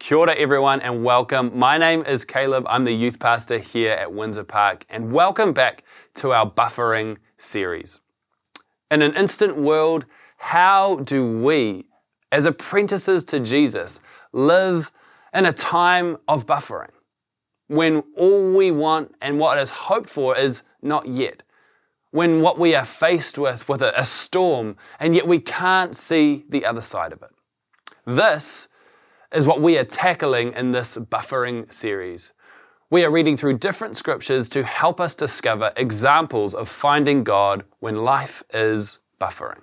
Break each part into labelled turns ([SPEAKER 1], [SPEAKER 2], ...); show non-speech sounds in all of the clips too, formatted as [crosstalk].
[SPEAKER 1] Kia ora, everyone, and welcome. My name is Caleb. I'm the youth pastor here at Windsor Park, and welcome back to our buffering series. In an instant world, how do we, as apprentices to Jesus, live in a time of buffering when all we want and what is hoped for is not yet? When what we are faced with, with a, a storm, and yet we can't see the other side of it. This is what we are tackling in this buffering series. We are reading through different scriptures to help us discover examples of finding God when life is buffering.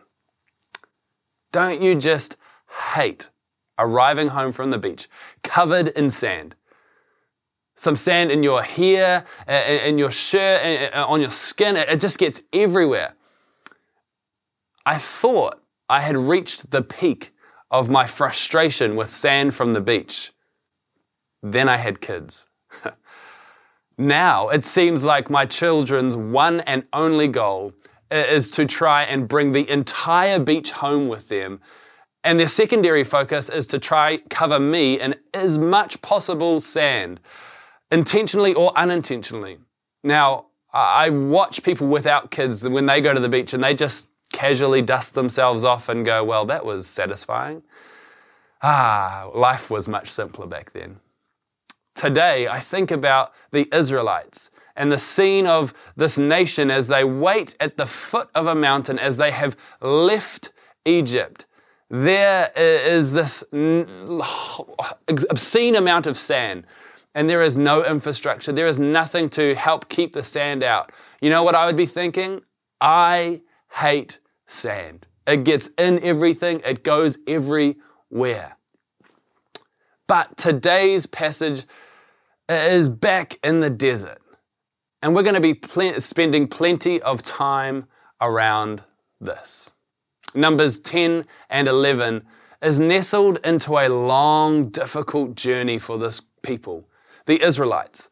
[SPEAKER 1] Don't you just hate arriving home from the beach covered in sand? Some sand in your hair, uh, in your shirt, uh, uh, on your skin, it just gets everywhere. I thought I had reached the peak of my frustration with sand from the beach. Then I had kids. [laughs] now it seems like my children's one and only goal is to try and bring the entire beach home with them. And their secondary focus is to try cover me in as much possible sand, intentionally or unintentionally. Now, I watch people without kids when they go to the beach and they just casually dust themselves off and go, well, that was satisfying. Ah, life was much simpler back then. Today, I think about the Israelites and the scene of this nation as they wait at the foot of a mountain as they have left Egypt. There is this obscene amount of sand, and there is no infrastructure. There is nothing to help keep the sand out. You know what I would be thinking? I hate sand. It gets in everything, it goes everywhere. But today's passage is back in the desert. And we're going to be pl- spending plenty of time around this. Numbers 10 and 11 is nestled into a long, difficult journey for this people, the Israelites.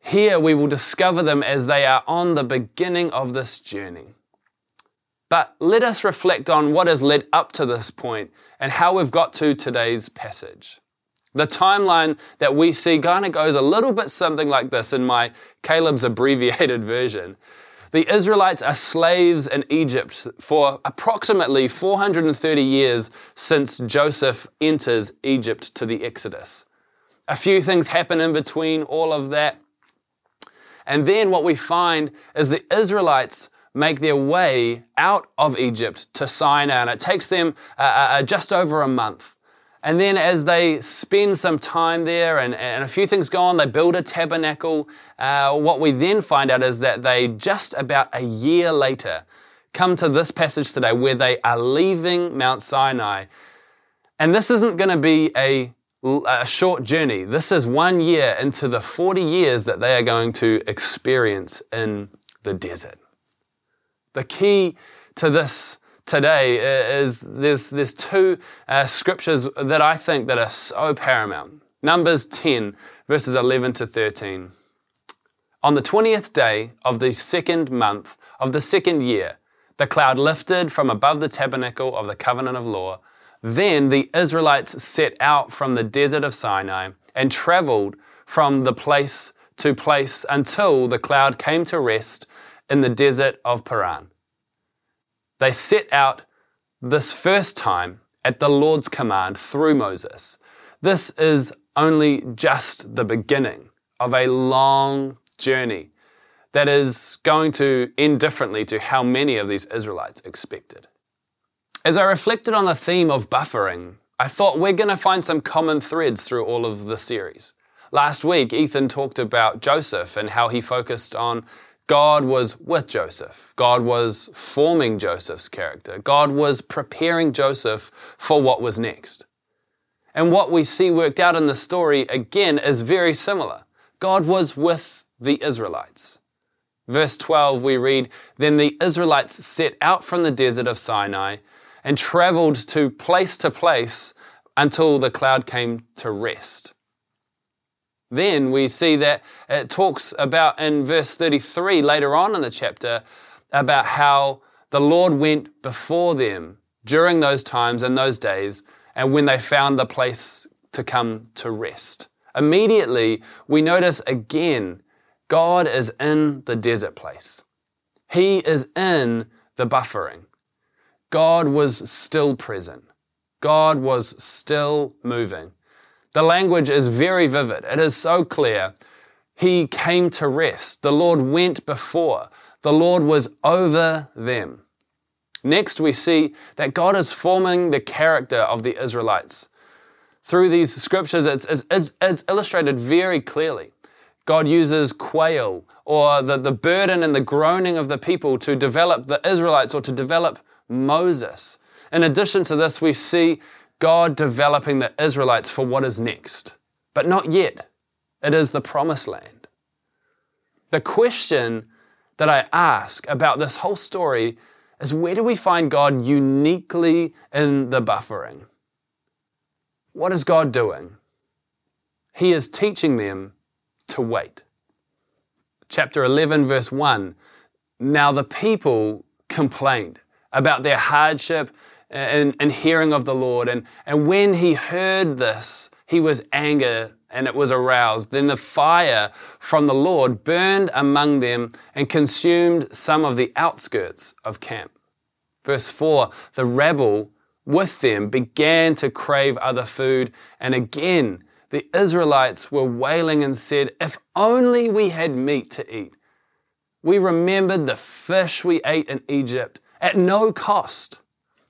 [SPEAKER 1] Here we will discover them as they are on the beginning of this journey. But let us reflect on what has led up to this point and how we've got to today's passage. The timeline that we see kind of goes a little bit something like this in my Caleb's abbreviated [laughs] version. The Israelites are slaves in Egypt for approximately 430 years since Joseph enters Egypt to the Exodus. A few things happen in between all of that. And then what we find is the Israelites make their way out of Egypt to Sinai, and it takes them uh, uh, just over a month. And then, as they spend some time there and, and a few things go on, they build a tabernacle. Uh, what we then find out is that they, just about a year later, come to this passage today where they are leaving Mount Sinai. And this isn't going to be a, a short journey. This is one year into the 40 years that they are going to experience in the desert. The key to this today is there's, there's two uh, scriptures that I think that are so paramount. Numbers 10, verses 11 to 13. On the 20th day of the second month of the second year, the cloud lifted from above the tabernacle of the covenant of law. Then the Israelites set out from the desert of Sinai and traveled from the place to place until the cloud came to rest in the desert of Paran. They set out this first time at the Lord's command through Moses. This is only just the beginning of a long journey that is going to end differently to how many of these Israelites expected. As I reflected on the theme of buffering, I thought we're going to find some common threads through all of the series. Last week, Ethan talked about Joseph and how he focused on God was with Joseph. God was forming Joseph's character. God was preparing Joseph for what was next. And what we see worked out in the story, again, is very similar. God was with the Israelites. Verse 12, we read Then the Israelites set out from the desert of Sinai and traveled to place to place until the cloud came to rest. Then we see that it talks about in verse 33 later on in the chapter about how the Lord went before them during those times and those days and when they found the place to come to rest. Immediately, we notice again God is in the desert place. He is in the buffering. God was still present. God was still moving. The language is very vivid. It is so clear. He came to rest. The Lord went before. The Lord was over them. Next, we see that God is forming the character of the Israelites. Through these scriptures, it's, it's, it's illustrated very clearly. God uses quail or the, the burden and the groaning of the people to develop the Israelites or to develop Moses. In addition to this, we see God developing the Israelites for what is next, but not yet. It is the promised land. The question that I ask about this whole story is where do we find God uniquely in the buffering? What is God doing? He is teaching them to wait. Chapter 11, verse 1. Now the people complained about their hardship and, and hearing of the Lord. And, and when he heard this, he was angry and it was aroused. Then the fire from the Lord burned among them and consumed some of the outskirts of camp. Verse 4 The rebel with them began to crave other food, and again the Israelites were wailing and said, If only we had meat to eat. We remembered the fish we ate in Egypt at no cost.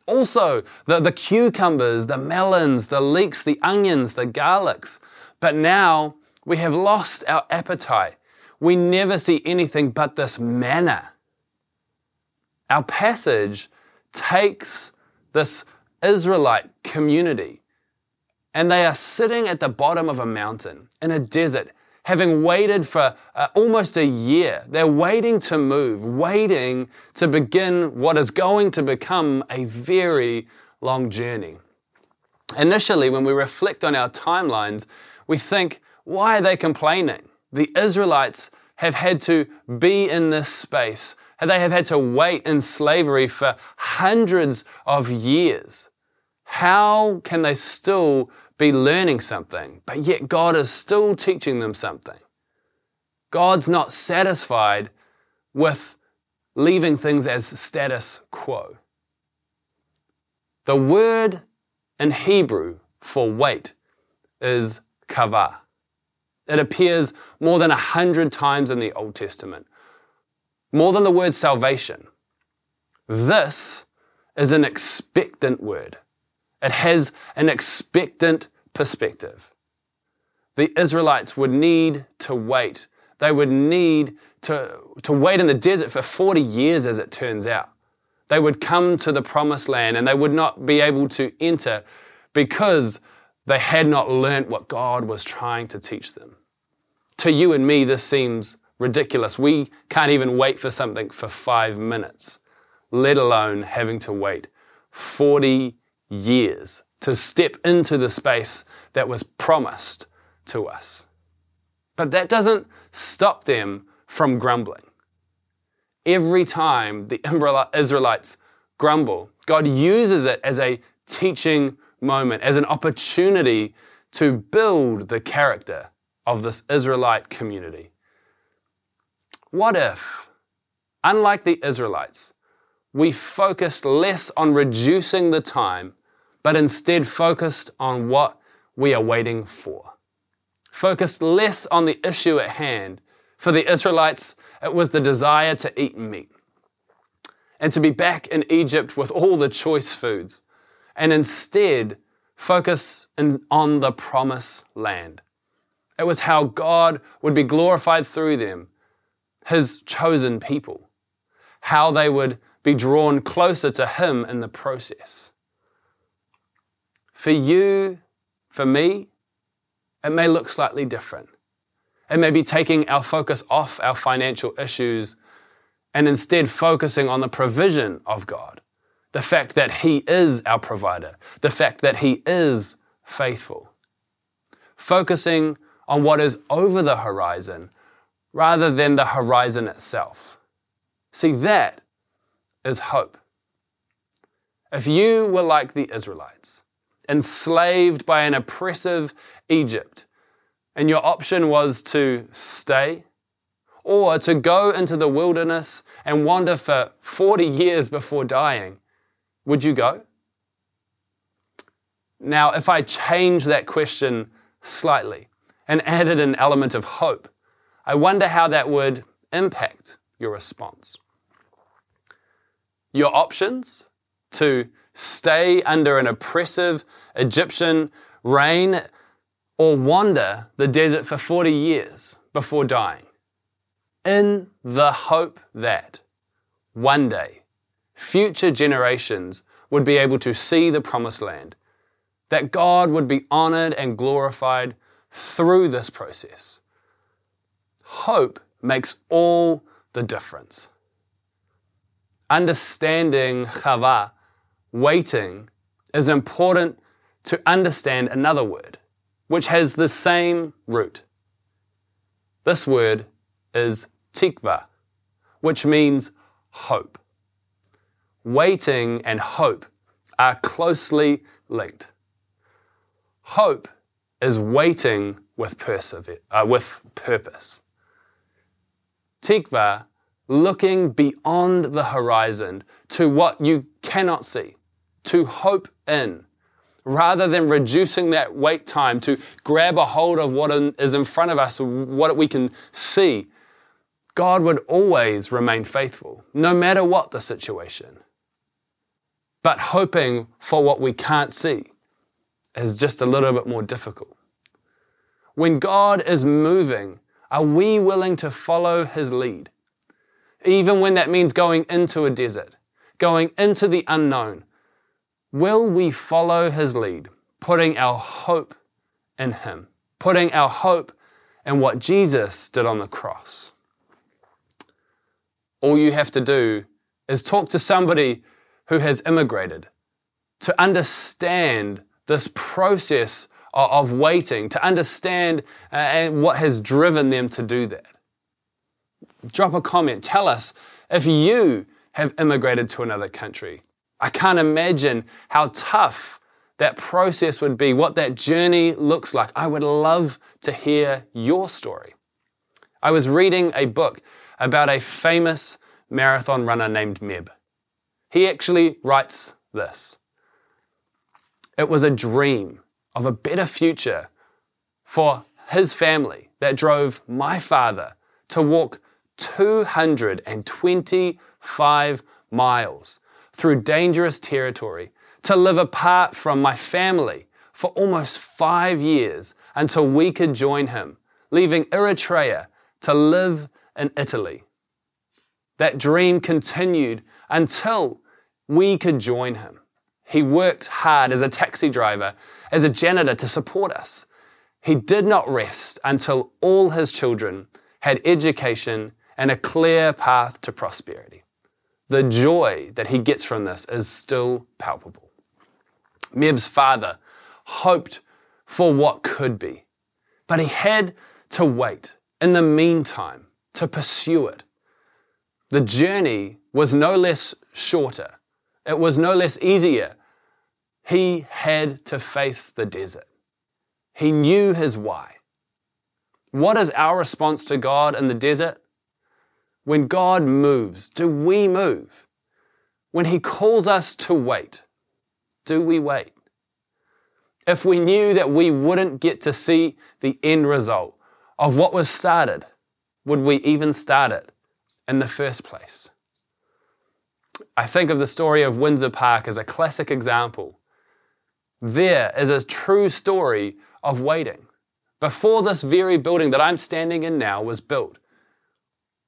[SPEAKER 1] Also, the, the cucumbers, the melons, the leeks, the onions, the garlics. But now we have lost our appetite. We never see anything but this manna. Our passage takes this Israelite community and they are sitting at the bottom of a mountain in a desert, having waited for uh, almost a year. They're waiting to move, waiting to begin what is going to become a very long journey. Initially, when we reflect on our timelines, we think, why are they complaining? The Israelites have had to be in this space. They have had to wait in slavery for hundreds of years. How can they still be learning something, but yet God is still teaching them something. God's not satisfied with leaving things as status quo. The word in Hebrew for wait is kavah. It appears more than a hundred times in the Old Testament, more than the word salvation. This is an expectant word. It has an expectant perspective. The Israelites would need to wait. They would need to, to wait in the desert for 40 years, as it turns out. They would come to the promised land and they would not be able to enter because they had not learnt what God was trying to teach them. To you and me, this seems ridiculous. We can't even wait for something for five minutes, let alone having to wait 40 years to step into the space that was promised to us. But that doesn't stop them from grumbling. Every time the Israelites grumble, God uses it as a teaching moment, as an opportunity to build the character of this Israelite community. What if, unlike the Israelites, we focused less on reducing the time, but instead focused on what we are waiting for. Focused less on the issue at hand. For the Israelites, it was the desire to eat meat and to be back in Egypt with all the choice foods, and instead focus in, on the promised land. It was how God would be glorified through them, His chosen people, how they would be drawn closer to Him in the process. For you, for me, it may look slightly different. It may be taking our focus off our financial issues and instead focusing on the provision of God. The fact that He is our provider, the fact that He is faithful. Focusing on what is over the horizon rather than the horizon itself. See, that is hope. If you were like the Israelites, enslaved by an oppressive Egypt, and your option was to stay or to go into the wilderness and wander for 40 years before dying, would you go? Now, if I change that question slightly and added an element of hope, I wonder how that would impact your response. Your options to stay under an oppressive Egyptian reign or wander the desert for 40 years before dying, in the hope that one day future generations would be able to see the promised land, that God would be honored and glorified through this process. Hope makes all the difference. Understanding kavah, waiting, is important to understand another word which has the same root. This word is tikva, which means hope. Waiting and hope are closely linked. Hope is waiting with, persever- uh, with purpose. Tikva, looking beyond the horizon to what you cannot see, to hope in rather than reducing that wait time to grab a hold of what is in front of us, what we can see, God would always remain faithful, no matter what the situation. But hoping for what we can't see is just a little bit more difficult. When God is moving, are we willing to follow his lead? Even when that means going into a desert, going into the unknown, Will we follow his lead, putting our hope in him, putting our hope in what Jesus did on the cross? All you have to do is talk to somebody who has immigrated to understand this process of waiting, to understand uh, what has driven them to do that. Drop a comment. Tell us if you have immigrated to another country. I can't imagine how tough that process would be, what that journey looks like. I would love to hear your story. I was reading a book about a famous marathon runner named Meb. He actually writes this It was a dream of a better future for his family that drove my father to walk 225 miles through dangerous territory, to live apart from my family for almost five years until we could join him, leaving Eritrea to live in Italy. That dream continued until we could join him. He worked hard as a taxi driver, as a janitor to support us. He did not rest until all his children had education and a clear path to prosperity the hmm. joy that he gets from this is still palpable. Meb's father hoped for what could be, but he had to wait in the meantime to pursue it. The journey was no less shorter, it was no less easier. He had to face the desert. He knew his why. What is our response to God in the desert? When God moves, do we move? When He calls us to wait, do we wait? If we knew that we wouldn't get to see the end result of what was started, would we even start it in the first place? I think of the story of Windsor Park as a classic example. There is a true story of waiting. Before this very building that I'm standing in now was built,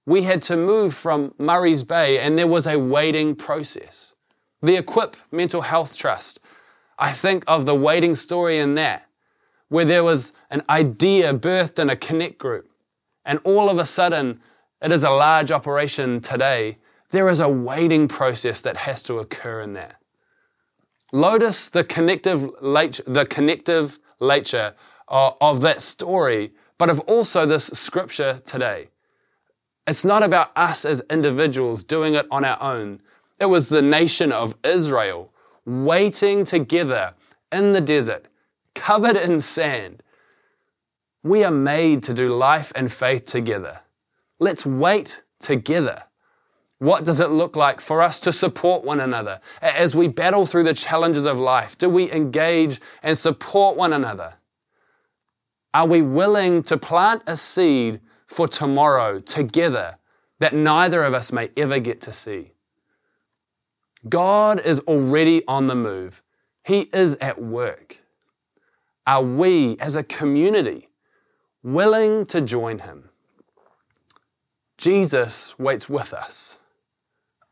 [SPEAKER 1] we had to move from Murray's Bay and there was a waiting process. The Equip Mental Health Trust, I think of the waiting story in that, where there was an idea birthed in a connect group and all of a sudden it is a large operation today, there is a waiting process that has to occur in that. Notice the connective, the connective nature uh, of that story, but of also this scripture today. It's not about us as individuals doing it on our own. It was the nation of Israel waiting together in the desert, covered in sand. We are made to do life and faith together. Let's wait together. What does it look like for us to support one another as we battle through the challenges of life? Do we engage and support one another? Are we willing to plant a seed for tomorrow together that neither of us may ever get to see? God is already on the move. He is at work. Are we, as a community, willing to join Him? Jesus waits with us.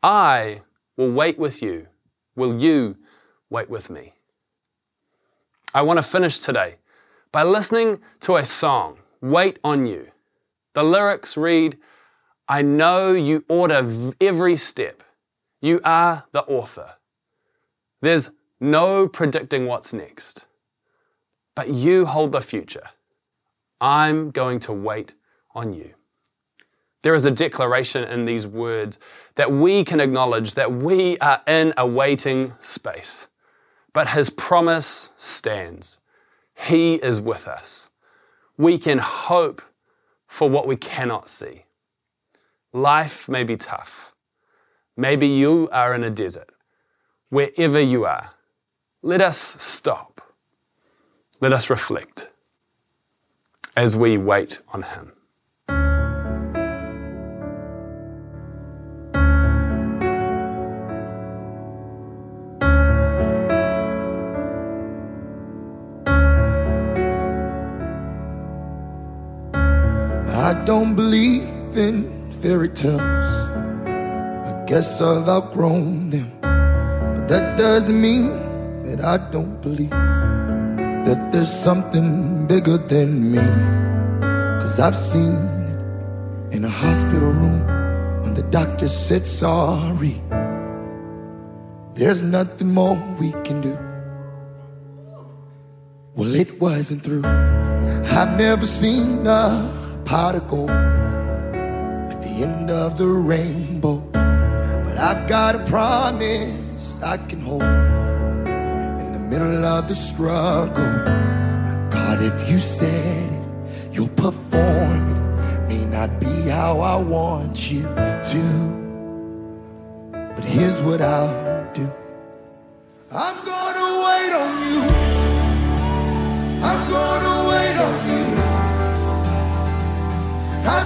[SPEAKER 1] I will wait with you. Will you wait with me? I want to finish today by listening to a song, Wait on You. The lyrics read, I know you order every step. You are the author. There's no predicting what's next. But you hold the future. I'm going to wait on you. There is a declaration in these words that we can acknowledge that we are in a waiting space. But his promise stands. He is with us. We can hope for what we cannot see. Life may be tough. Maybe you are in a desert. Wherever you are, let us stop. Let us reflect as we wait on Him.
[SPEAKER 2] Don't believe in fairy tales. I guess I've outgrown them. But that doesn't mean that I don't believe that there's something bigger than me. Cause I've seen it in a hospital room when the doctor said sorry. There's nothing more we can do. Well, it wasn't through. I've never seen a pot of gold at the end of the rainbow. But I've got a promise I can hold in the middle of the struggle. God, if you said it, you'll perform it. May not be how I want you to, but here's what I'll do. I'm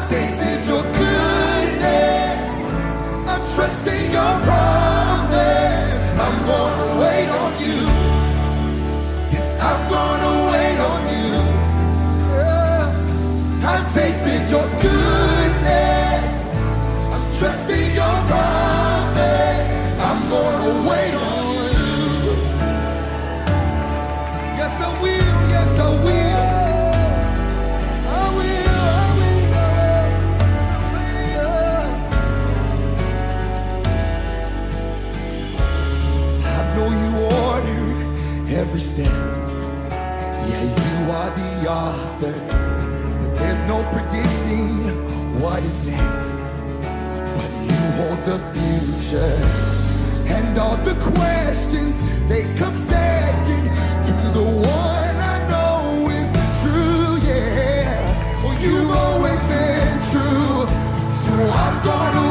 [SPEAKER 2] tasted your goodness. I'm trusting your promise. I'm gonna the future. And all the questions, they come second to the one I know is true, yeah. Well, you've always been true. So I'm gonna